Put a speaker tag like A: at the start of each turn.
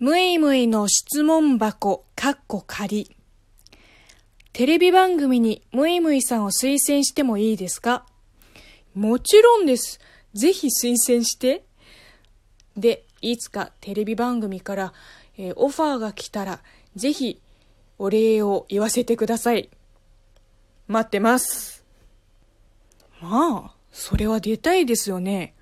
A: むいむいの質問箱、かっこ仮。テレビ番組にむいむいさんを推薦してもいいですか？もちろんです。ぜひ推薦して。で、いつかテレビ番組から、えーオファーが来たら、ぜひお礼を言わせてください。待ってます。まあ、それは出たいですよね。